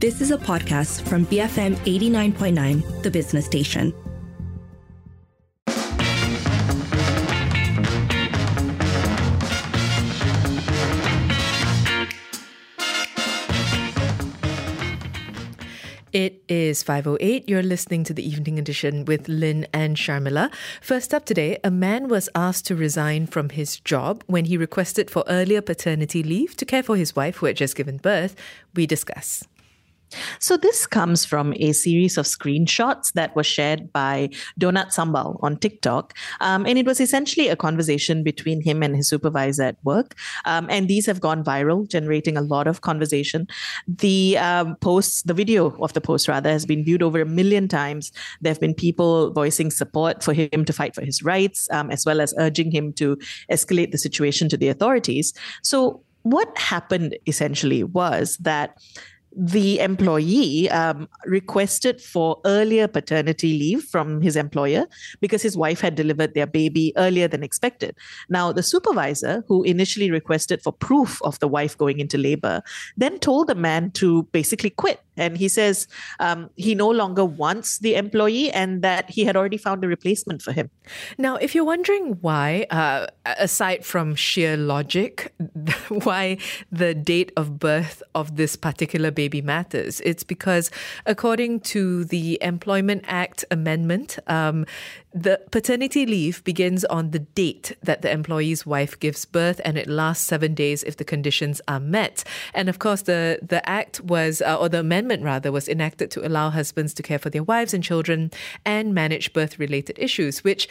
This is a podcast from BFM 89.9, the business station. It is 5.08. You're listening to the evening edition with Lynn and Sharmila. First up today, a man was asked to resign from his job when he requested for earlier paternity leave to care for his wife who had just given birth. We discuss. So this comes from a series of screenshots that were shared by Donut Sambal on TikTok, um, and it was essentially a conversation between him and his supervisor at work. Um, and these have gone viral, generating a lot of conversation. The um, posts, the video of the post rather, has been viewed over a million times. There have been people voicing support for him to fight for his rights, um, as well as urging him to escalate the situation to the authorities. So what happened essentially was that the employee um, requested for earlier paternity leave from his employer because his wife had delivered their baby earlier than expected. Now, the supervisor, who initially requested for proof of the wife going into labor, then told the man to basically quit and he says um, he no longer wants the employee and that he had already found a replacement for him. Now, if you're wondering why, uh, aside from sheer logic, why the date of birth of this particular baby matters, it's because according to the Employment Act amendment, um, the paternity leave begins on the date that the employee's wife gives birth, and it lasts seven days if the conditions are met. And of course, the the act was, uh, or the amendment rather, was enacted to allow husbands to care for their wives and children and manage birth-related issues, which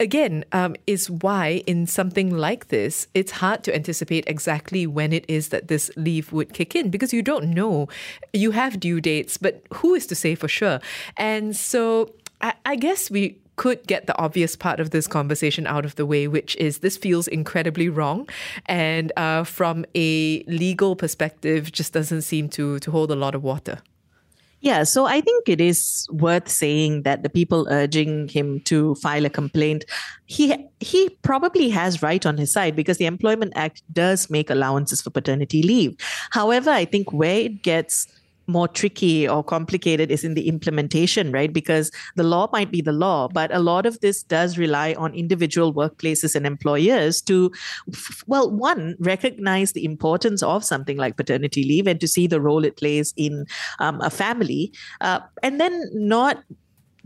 again, um, is why in something like this, it's hard to anticipate exactly when it is that this leave would kick in because you don't know. You have due dates, but who is to say for sure? And so I, I guess we could get the obvious part of this conversation out of the way, which is this feels incredibly wrong, and uh, from a legal perspective, just doesn't seem to to hold a lot of water. Yeah, so I think it is worth saying that the people urging him to file a complaint, he he probably has right on his side because the Employment Act does make allowances for paternity leave. However, I think where it gets more tricky or complicated is in the implementation, right? Because the law might be the law, but a lot of this does rely on individual workplaces and employers to, well, one, recognize the importance of something like paternity leave and to see the role it plays in um, a family, uh, and then not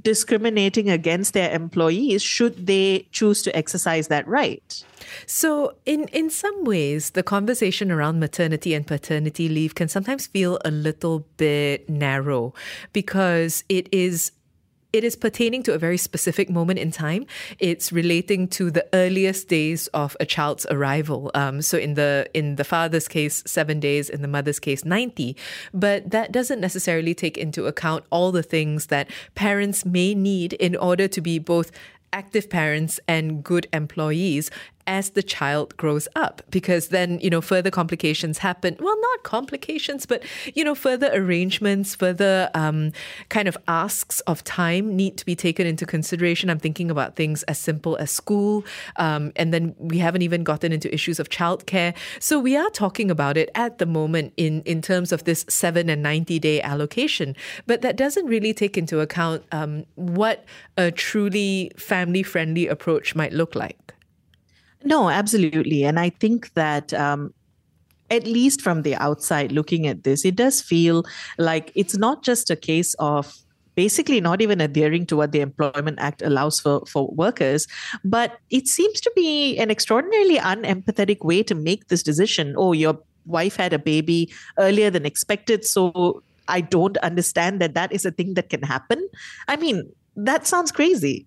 discriminating against their employees should they choose to exercise that right. So, in, in some ways, the conversation around maternity and paternity leave can sometimes feel a little bit narrow because it is it is pertaining to a very specific moment in time. It's relating to the earliest days of a child's arrival. Um, so in the in the father's case, seven days. In the mother's case, ninety. But that doesn't necessarily take into account all the things that parents may need in order to be both active parents and good employees as the child grows up because then you know further complications happen. Well not complications but you know further arrangements further um, kind of asks of time need to be taken into consideration. I'm thinking about things as simple as school um, and then we haven't even gotten into issues of childcare. So we are talking about it at the moment in in terms of this 7 and 90 day allocation but that doesn't really take into account um, what a truly family friendly approach might look like no, absolutely. And I think that um, at least from the outside looking at this, it does feel like it's not just a case of basically not even adhering to what the Employment Act allows for, for workers, but it seems to be an extraordinarily unempathetic way to make this decision. Oh, your wife had a baby earlier than expected, so I don't understand that that is a thing that can happen. I mean, that sounds crazy.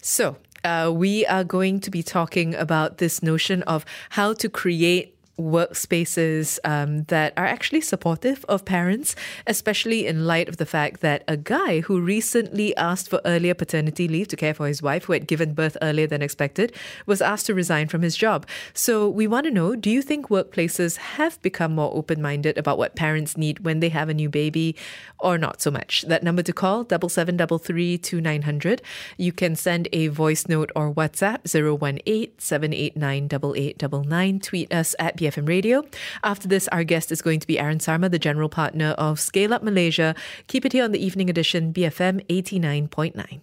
So, uh, we are going to be talking about this notion of how to create workspaces um, that are actually supportive of parents, especially in light of the fact that a guy who recently asked for earlier paternity leave to care for his wife, who had given birth earlier than expected, was asked to resign from his job. So we want to know do you think workplaces have become more open minded about what parents need when they have a new baby or not so much? That number to call, double seven double three two nine hundred. You can send a voice note or WhatsApp 018 789 8899. Tweet us at BF BFM Radio. After this, our guest is going to be Aaron Sarma, the general partner of Scale Up Malaysia. Keep it here on the evening edition, BFM 89.9.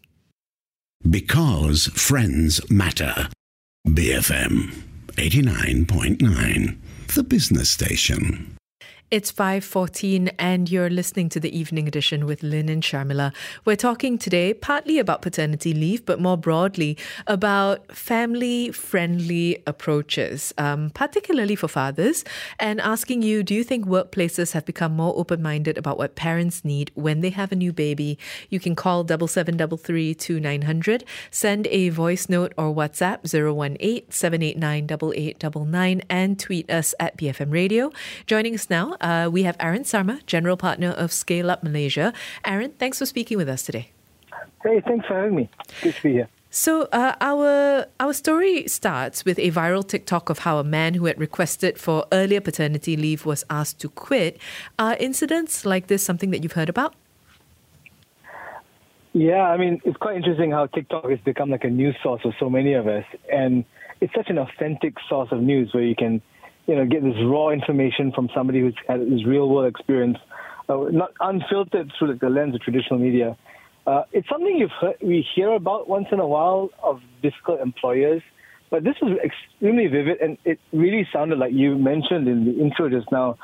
Because friends matter. BFM 89.9, the business station. It's 5:14 and you're listening to the evening edition with Lynn and Sharmila. We're talking today partly about paternity leave but more broadly about family-friendly approaches, um, particularly for fathers, and asking you do you think workplaces have become more open-minded about what parents need when they have a new baby? You can call 7733 send a voice note or WhatsApp 018-789-8899 and tweet us at BFM Radio. Joining us now uh, we have Aaron Sarma, General Partner of Scale Up Malaysia. Aaron, thanks for speaking with us today. Hey, thanks for having me. Good to be here. So uh, our our story starts with a viral TikTok of how a man who had requested for earlier paternity leave was asked to quit. Are incidents like this something that you've heard about? Yeah, I mean it's quite interesting how TikTok has become like a news source for so many of us, and it's such an authentic source of news where you can you know, get this raw information from somebody who's had this real world experience, uh, not unfiltered through like, the lens of traditional media. Uh, it's something you've heard, we hear about once in a while of difficult employers, but this was extremely vivid, and it really sounded like you mentioned in the intro just now.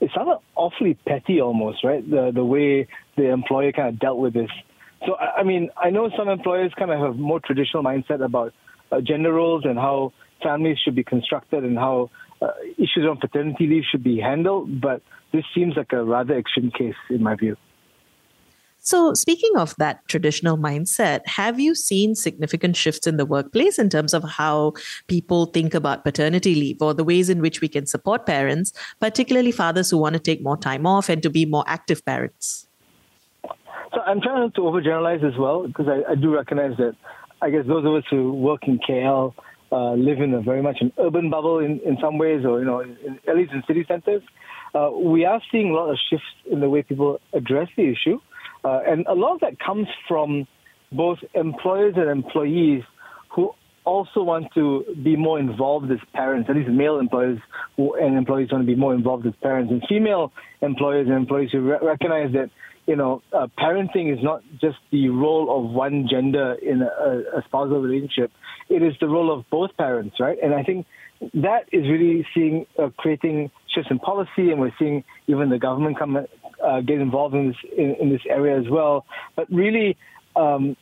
It sounded awfully petty, almost, right? The the way the employer kind of dealt with this. So, I mean, I know some employers kind of have more traditional mindset about uh, gender roles and how families should be constructed and how uh, issues on paternity leave should be handled, but this seems like a rather extreme case in my view. So, speaking of that traditional mindset, have you seen significant shifts in the workplace in terms of how people think about paternity leave or the ways in which we can support parents, particularly fathers who want to take more time off and to be more active parents? So, I'm trying not to overgeneralize as well because I, I do recognize that I guess those of us who work in KL uh, live in a very much an urban bubble in, in some ways, or you know, in, at least in city centers, uh, we are seeing a lot of shifts in the way people address the issue, uh, and a lot of that comes from both employers and employees who also want to be more involved as parents. At least male employers and employees want to be more involved as parents, and female employers and employees who re- recognize that you know, uh, parenting is not just the role of one gender in a, a, spousal relationship. It is the role of both parents, right? And I think that is really seeing uh, creating shifts in policy, and we're seeing even the government come uh, get involved in this in, in, this area as well. But really, um,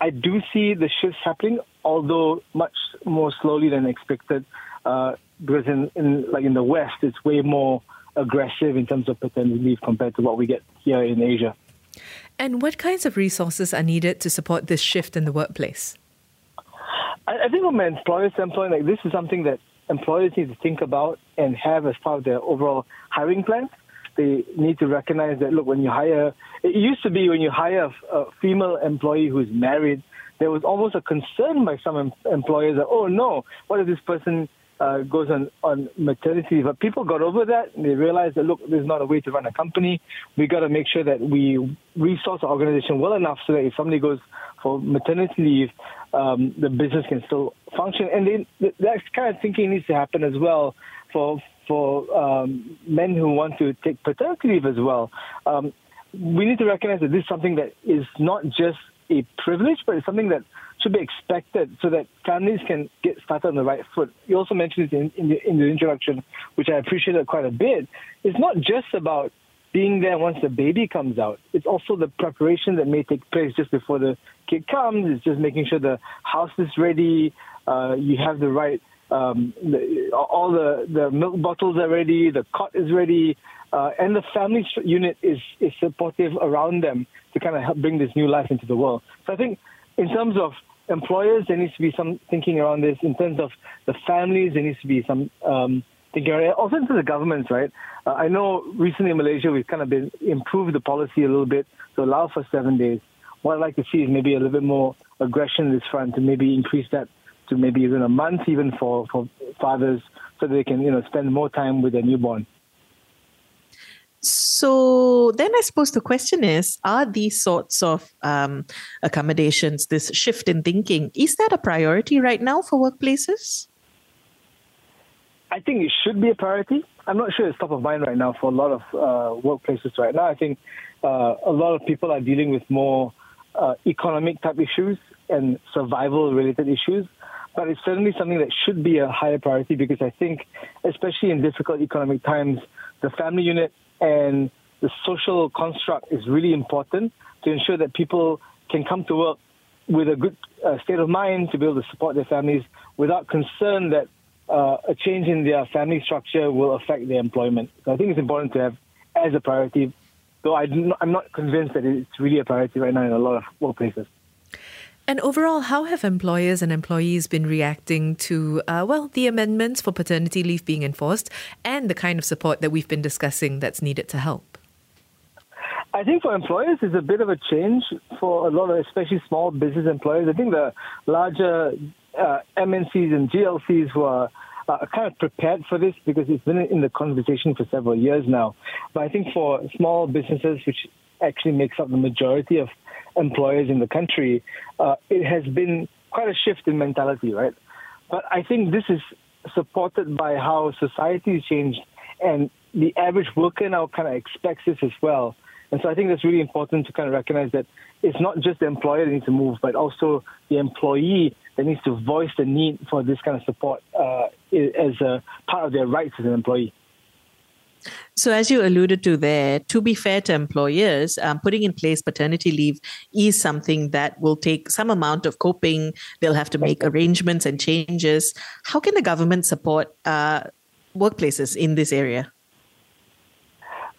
I do see the shifts happening, although much more slowly than expected. Uh, because in, in like in the West, it's way more aggressive in terms of paternity leave compared to what we get here in Asia. And what kinds of resources are needed to support this shift in the workplace? I, I think from an employer standpoint, like this is something that employers need to think about and have as part of their overall hiring plans. They need to recognize that look, when you hire, it used to be when you hire a, a female employee who's married, there was almost a concern by some em- employers that, oh no, what if this person uh, goes on, on maternity. But people got over that and they realized that, look, there's not a way to run a company. We got to make sure that we resource the organization well enough so that if somebody goes for maternity leave, um, the business can still function. And then that kind of thinking needs to happen as well for for um, men who want to take paternity leave as well. Um, we need to recognize that this is something that is not just a privilege, but it's something that should be expected so that families can get started on the right foot. You also mentioned it in, in, the, in the introduction, which I appreciated quite a bit. It's not just about being there once the baby comes out. It's also the preparation that may take place just before the kid comes. It's just making sure the house is ready. Uh, you have the right, um, the, all the, the milk bottles are ready. The cot is ready. Uh, and the family unit is, is supportive around them to kind of help bring this new life into the world. So I think in terms of employers, there needs to be some thinking around this. In terms of the families, there needs to be some um, thinking around it. Also, into the governments, right? Uh, I know recently in Malaysia, we've kind of been improved the policy a little bit to allow for seven days. What I'd like to see is maybe a little bit more aggression in this front to maybe increase that to maybe even a month, even for, for fathers, so they can, you know, spend more time with their newborn. So then I suppose the question is are these sorts of um, accommodations, this shift in thinking, is that a priority right now for workplaces? I think it should be a priority. I'm not sure it's top of mind right now for a lot of uh, workplaces right now. I think uh, a lot of people are dealing with more uh, economic type issues and survival related issues. But it's certainly something that should be a higher priority because I think, especially in difficult economic times, the family unit and the social construct is really important to ensure that people can come to work with a good uh, state of mind to be able to support their families without concern that uh, a change in their family structure will affect their employment. So I think it's important to have as a priority, though I'm not convinced that it's really a priority right now in a lot of workplaces. And overall, how have employers and employees been reacting to, uh, well, the amendments for paternity leave being enforced and the kind of support that we've been discussing that's needed to help? I think for employers, it's a bit of a change for a lot of, especially small business employers. I think the larger uh, MNCs and GLCs were uh, kind of prepared for this because it's been in the conversation for several years now. But I think for small businesses, which actually makes up the majority of employers in the country, uh, it has been quite a shift in mentality, right? But I think this is supported by how society has changed and the average worker now kind of expects this as well. And so I think that's really important to kind of recognize that it's not just the employer that needs to move, but also the employee that needs to voice the need for this kind of support uh, as a part of their rights as an employee. So, as you alluded to there, to be fair to employers, um, putting in place paternity leave is something that will take some amount of coping. They'll have to make arrangements and changes. How can the government support uh, workplaces in this area?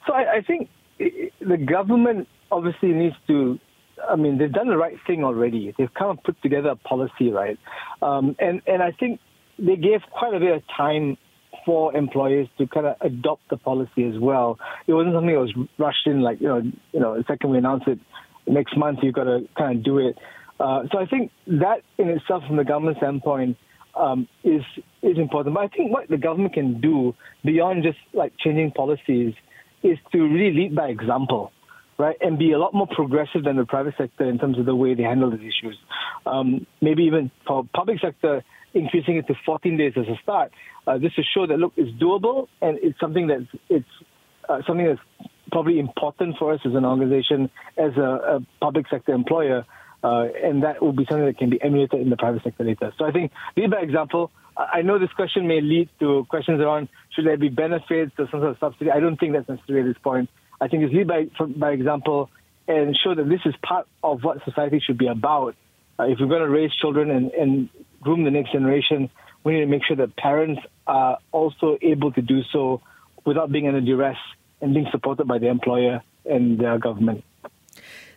So, I, I think the government obviously needs to I mean, they've done the right thing already. They've kind of put together a policy, right? Um, and and I think they gave quite a bit of time for employers to kind of adopt the policy as well. It wasn't something that was rushed in, like you know, you know, the second we announce it next month, you've got to kind of do it. Uh, so I think that in itself, from the government standpoint, um, is is important. But I think what the government can do beyond just like changing policies is to really lead by example right, and be a lot more progressive than the private sector in terms of the way they handle these issues. Um, maybe even for public sector, increasing it to 14 days as a start, uh, just to show that look, it's doable and it's something that's it's uh, something that's probably important for us as an organization, as a, a public sector employer. Uh, and that will be something that can be emulated in the private sector later. So I think, lead by example. I know this question may lead to questions around should there be benefits or some sort of subsidy. I don't think that's necessary at this point. I think it's lead by, by example and show that this is part of what society should be about. Uh, if we're going to raise children and, and groom the next generation, we need to make sure that parents are also able to do so without being under duress and being supported by the employer and the government.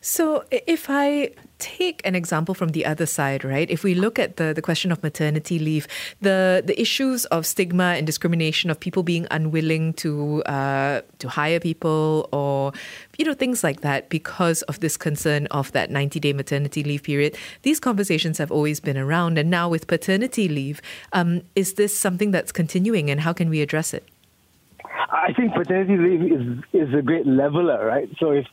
So, if I take an example from the other side, right? If we look at the, the question of maternity leave, the, the issues of stigma and discrimination of people being unwilling to uh, to hire people or you know things like that because of this concern of that 90 day maternity leave period, these conversations have always been around. And now with paternity leave, um, is this something that's continuing, and how can we address it? I think paternity leave is is a great leveler, right? So if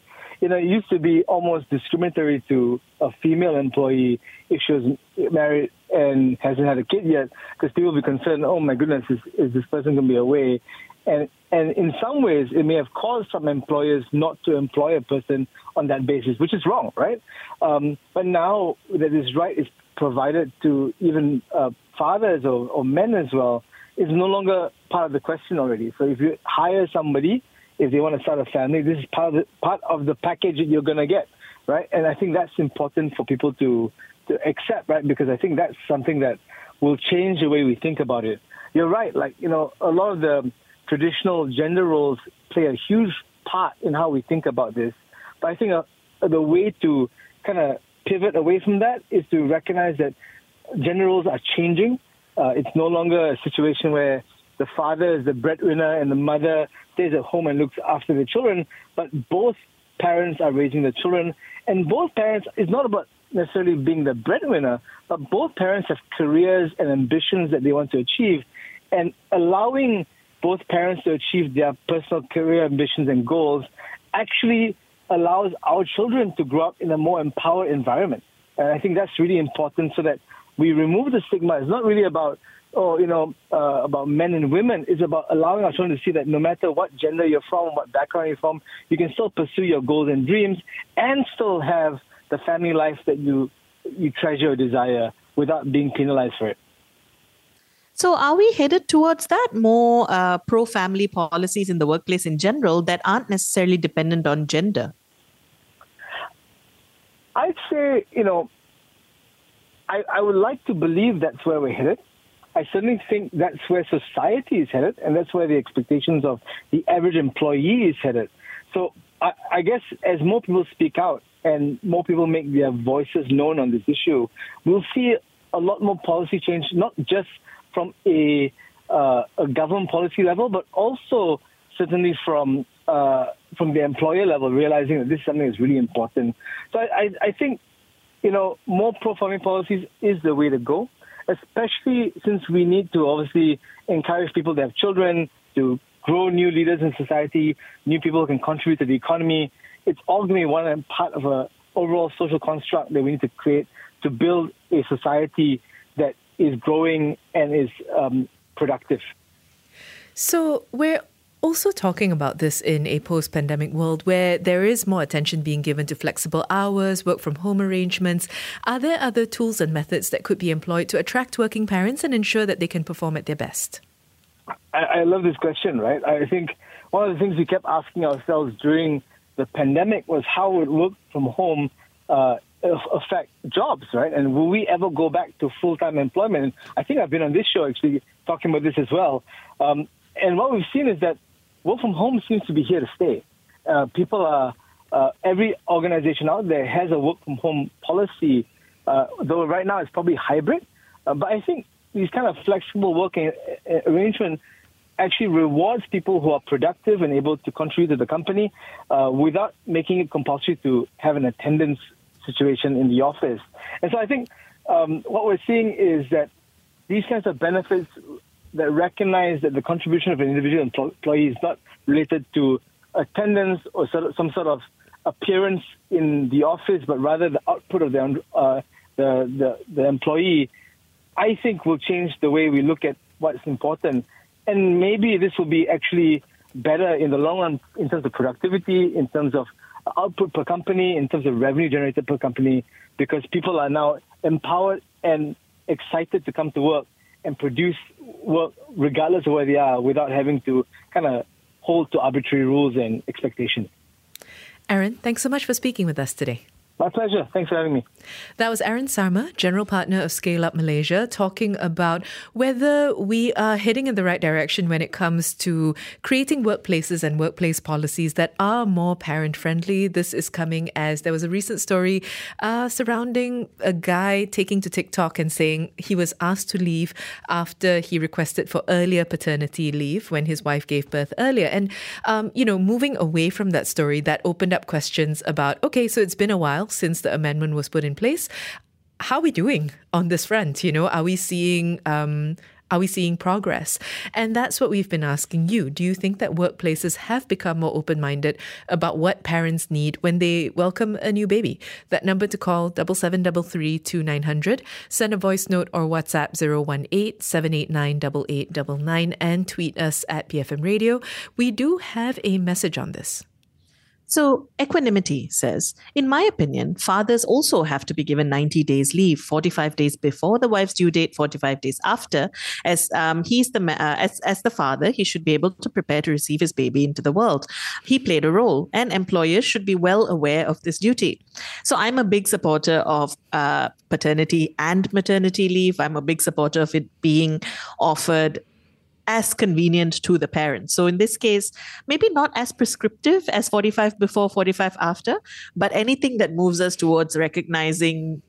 you know, it used to be almost discriminatory to a female employee if she was married and hasn't had a kid yet, because people would be concerned, oh my goodness, is, is this person going to be away? And, and in some ways, it may have caused some employers not to employ a person on that basis, which is wrong, right? Um, but now that this right is provided to even uh, fathers or, or men as well, is no longer part of the question already. So if you hire somebody if they want to start a family, this is part of the, part of the package that you're going to get, right? And I think that's important for people to to accept, right? Because I think that's something that will change the way we think about it. You're right, like you know, a lot of the traditional gender roles play a huge part in how we think about this. But I think uh, the way to kind of pivot away from that is to recognize that gender roles are changing. Uh, it's no longer a situation where the father is the breadwinner and the mother stays at home and looks after the children, but both parents are raising the children. And both parents, it's not about necessarily being the breadwinner, but both parents have careers and ambitions that they want to achieve. And allowing both parents to achieve their personal career ambitions and goals actually allows our children to grow up in a more empowered environment. And I think that's really important so that we remove the stigma. It's not really about oh, you know, uh, about men and women. is about allowing our children to see that no matter what gender you're from, what background you're from, you can still pursue your goals and dreams and still have the family life that you you treasure or desire without being penalized for it. So, are we headed towards that more uh, pro family policies in the workplace in general that aren't necessarily dependent on gender? I'd say, you know, I, I would like to believe that's where we're headed. I certainly think that's where society is headed, and that's where the expectations of the average employee is headed. So I, I guess as more people speak out and more people make their voices known on this issue, we'll see a lot more policy change, not just from a, uh, a government policy level, but also certainly from uh, from the employer level, realizing that this is something that's really important. So I, I, I think, you know, more pro-farming policies is the way to go especially since we need to obviously encourage people to have children, to grow new leaders in society, new people can contribute to the economy. It's all going to be one part of a overall social construct that we need to create to build a society that is growing and is um, productive. So we're also talking about this in a post pandemic world where there is more attention being given to flexible hours, work from home arrangements. Are there other tools and methods that could be employed to attract working parents and ensure that they can perform at their best? I, I love this question, right? I think one of the things we kept asking ourselves during the pandemic was how would work from home uh, affect jobs, right? And will we ever go back to full time employment? I think I've been on this show actually talking about this as well. Um, and what we've seen is that work from home seems to be here to stay. Uh, people are, uh, every organization out there has a work from home policy, uh, though right now it's probably hybrid. Uh, but I think these kind of flexible working arrangement actually rewards people who are productive and able to contribute to the company uh, without making it compulsory to have an attendance situation in the office. And so I think um, what we're seeing is that these kinds of benefits that recognize that the contribution of an individual employee is not related to attendance or some sort of appearance in the office, but rather the output of the, uh, the, the, the employee, I think will change the way we look at what's important. And maybe this will be actually better in the long run in terms of productivity, in terms of output per company, in terms of revenue generated per company, because people are now empowered and excited to come to work and produce work regardless of where they are without having to kind of hold to arbitrary rules and expectations. Aaron, thanks so much for speaking with us today. My pleasure. Thanks for having me. That was Aaron Sarma, General Partner of Scale Up Malaysia, talking about whether we are heading in the right direction when it comes to creating workplaces and workplace policies that are more parent friendly. This is coming as there was a recent story uh, surrounding a guy taking to TikTok and saying he was asked to leave after he requested for earlier paternity leave when his wife gave birth earlier. And, um, you know, moving away from that story, that opened up questions about okay, so it's been a while while since the amendment was put in place. How are we doing on this front? You know, are we seeing um, are we seeing progress? And that's what we've been asking you. Do you think that workplaces have become more open minded about what parents need when they welcome a new baby? That number to call double seven double three two nine hundred. Send a voice note or WhatsApp 018 789 8899 and tweet us at BFM Radio. We do have a message on this. So, Equanimity says, in my opinion, fathers also have to be given 90 days leave, 45 days before the wife's due date, 45 days after. As um, he's the uh, as, as the father, he should be able to prepare to receive his baby into the world. He played a role, and employers should be well aware of this duty. So, I'm a big supporter of uh, paternity and maternity leave. I'm a big supporter of it being offered as convenient to the parents. So in this case, maybe not as prescriptive as 45 before, 45 after, but anything that moves us towards recognizing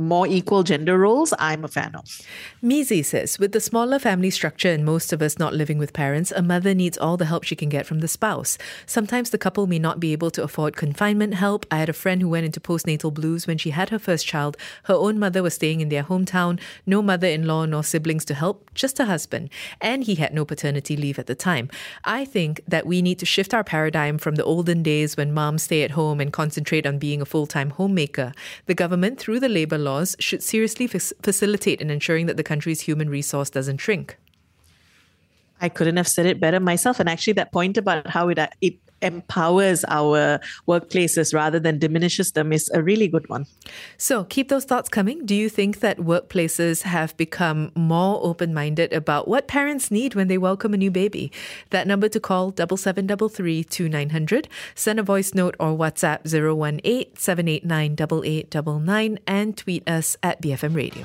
more equal gender roles, I'm a fan of. Mizi says, with the smaller family structure and most of us not living with parents, a mother needs all the help she can get from the spouse. Sometimes the couple may not be able to afford confinement help. I had a friend who went into postnatal blues when she had her first child. Her own mother was staying in their hometown, no mother in law nor siblings to help, just her husband. And he had no paternity leave at the time. I think that we need to shift our paradigm from the olden days when moms stay at home and concentrate on being a full time homemaker. The government, through the labor law, laws should seriously f- facilitate in ensuring that the country's human resource doesn't shrink. I couldn't have said it better myself. And actually, that point about how it uh, it empowers our workplaces rather than diminishes them is a really good one. So keep those thoughts coming. Do you think that workplaces have become more open minded about what parents need when they welcome a new baby? That number to call double seven double three two nine hundred. Send a voice note or WhatsApp 018 789 8899 and tweet us at BFM Radio.